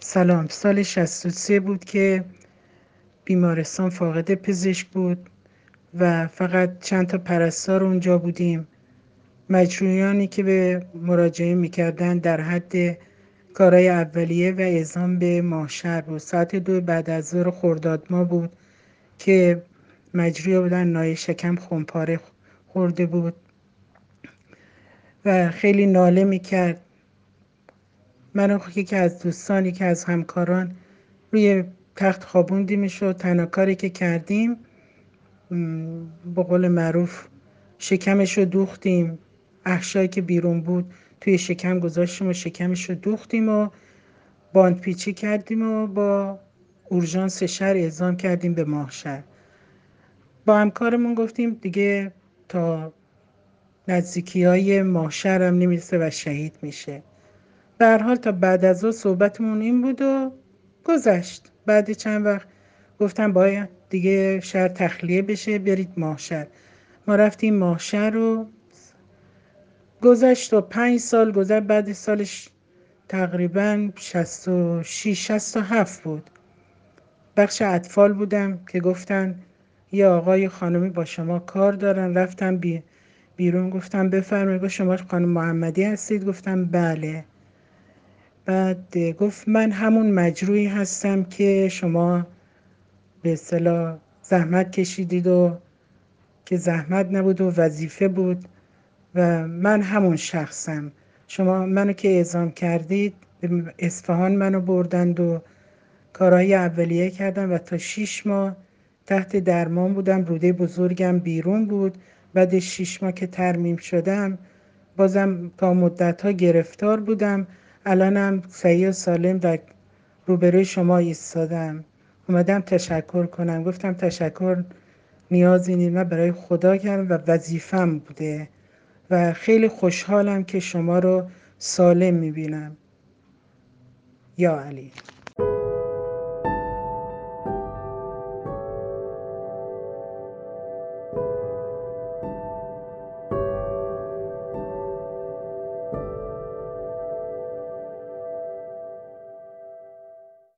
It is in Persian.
سلام. سال 63 بود که بیمارستان فاقد پزشک بود و فقط چند تا پرستار اونجا بودیم. مجرویانی که به مراجعه می‌کردن در حد کارهای اولیه و اعزام به ماهشر بود. ساعت دو بعد از ظهر خرداد ما بود که مجروی بودن نای شکم خونپاره خورده بود و خیلی ناله می‌کرد. من که از دوستانی که از همکاران روی تخت خوابوندیمش و تنها کاری که کردیم به قول معروف شکمش رو دوختیم. اخشایی که بیرون بود توی شکم گذاشتیم و شکمش رو دوختیم و باندپیچی کردیم و با اورژانس شهر اعزام کردیم به ماهشهر. با همکارمون گفتیم دیگه تا نزدیکی های ماهشهر هم نمی‌رسه و شهید میشه. به حال تا بعد از او صحبتمون این بود و گذشت. بعد چند وقت گفتم باید دیگه شهر تخلیه بشه برید ماهشهر. ما رفتیم ماهشهر رو گذشت و پنج سال گذشت. بعد سالش تقریبا 66 67 بود. بخش اطفال بودم که گفتن یه آقای خانمی با شما کار دارن. رفتم بیرون گفتم بفرمایید شما خانم محمدی هستید؟ گفتم بله. بعد گفت من همون مجروعی هستم که شما به اصطلاح زحمت کشیدید و که زحمت نبود و وظیفه بود و من همون شخصم. شما منو که اعزام کردید به اصفهان منو بردند و کارهای اولیه کردم و تا شیش ماه تحت درمان بودم. روده بزرگم بیرون بود. بعد شیش ماه که ترمیم شدم بازم تا مدت ها گرفتار بودم. الانم سعی و سالم در روبروی شما ایستادم. اومدم تشکر کنم. گفتم تشکر نیازی نیست. من برای خدا کردم و وظیفم بوده و خیلی خوشحالم که شما رو سالم می‌بینم. یا علی.